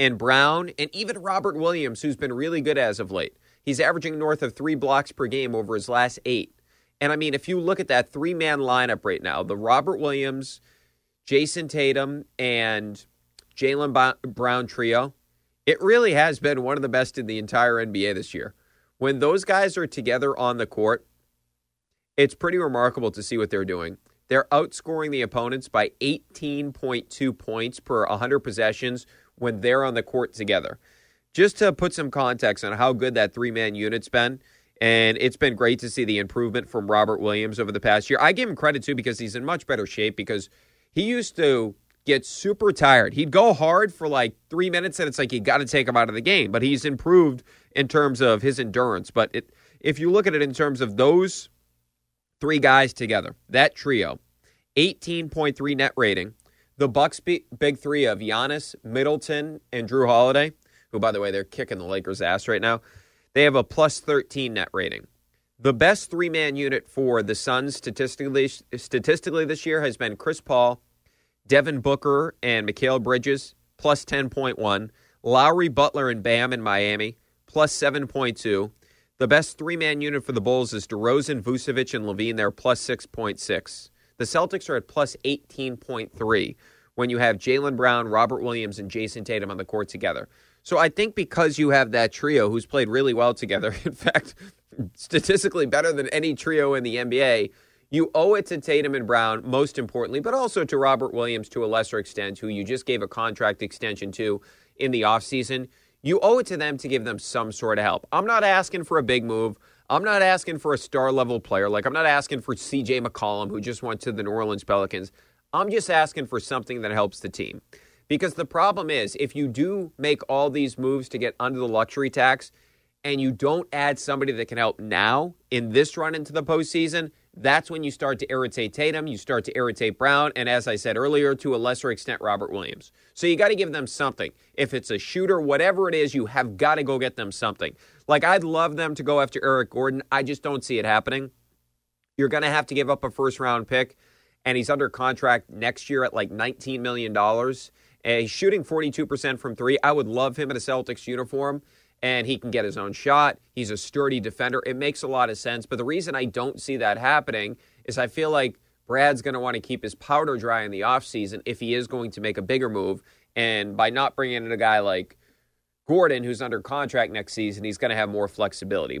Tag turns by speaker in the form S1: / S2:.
S1: and Brown and even Robert Williams who's been really good as of late. He's averaging north of 3 blocks per game over his last 8. And I mean, if you look at that three man lineup right now, the Robert Williams, Jayson Tatum, and Jaylen Brown trio, it really has been one of the best in the entire NBA this year. When those guys are together on the court, it's pretty remarkable to see what they're doing. They're outscoring the opponents by 18.2 points per 100 possessions when they're on the court together. Just to put some context on how good that three man unit's been, and it's been great to see the improvement from Robert Williams over the past year. I give him credit too because he's in much better shape because he used to get super tired. He'd go hard for like three minutes and it's like you got to take him out of the game. But he's improved in terms of his endurance. But it, if you look at it in terms of those three guys together, that trio, 18.3 net rating. The Bucks big three of Giannis, Middleton, and Jrue Holiday, who by the way they're kicking the Lakers' ass right now. They have a plus 13 net rating. The best three man unit for the Suns statistically, statistically this year has been Chris Paul, Devin Booker, and Mikal Bridges, plus 10.1. Lowry, Butler, and Bam in Miami, plus 7.2. The best three man unit for the Bulls is DeRozan, Vucevic, and LaVine. They're plus 6.6. The Celtics are at plus 18.3 when you have Jaylen Brown, Robert Williams, and Jayson Tatum on the court together. So I think because you have that trio who's played really well together, in fact, statistically better than any trio in the NBA, you owe it to Tatum and Brown, most importantly, but also to Robert Williams to a lesser extent, who you just gave a contract extension to in the offseason. You owe it to them to give them some sort of help. I'm not asking for a big move. I'm not asking for a star level player. Like, I'm not asking for CJ McCollum, who just went to the New Orleans Pelicans. I'm just asking for something that helps the team. Because the problem is, if you do make all these moves to get under the luxury tax and you don't add somebody that can help now in this run into the postseason, that's when you start to irritate Tatum, you start to irritate Brown, and as I said earlier, to a lesser extent, Robert Williams. So you got to give them something. If it's a shooter, whatever it is, you have got to go get them something. Like, I'd love them to go after Eric Gordon. I just don't see it happening. You're going to have to give up a first round pick, and he's under contract next year at like $19 million. And he's shooting 42% from three. I would love him in a Celtics uniform, and he can get his own shot. He's a sturdy defender. It makes a lot of sense. But the reason I don't see that happening is I feel like Brad's going to want to keep his powder dry in the offseason if he is going to make a bigger move. And by not bringing in a guy like Gordon, who's under contract next season, he's going to have more flexibility.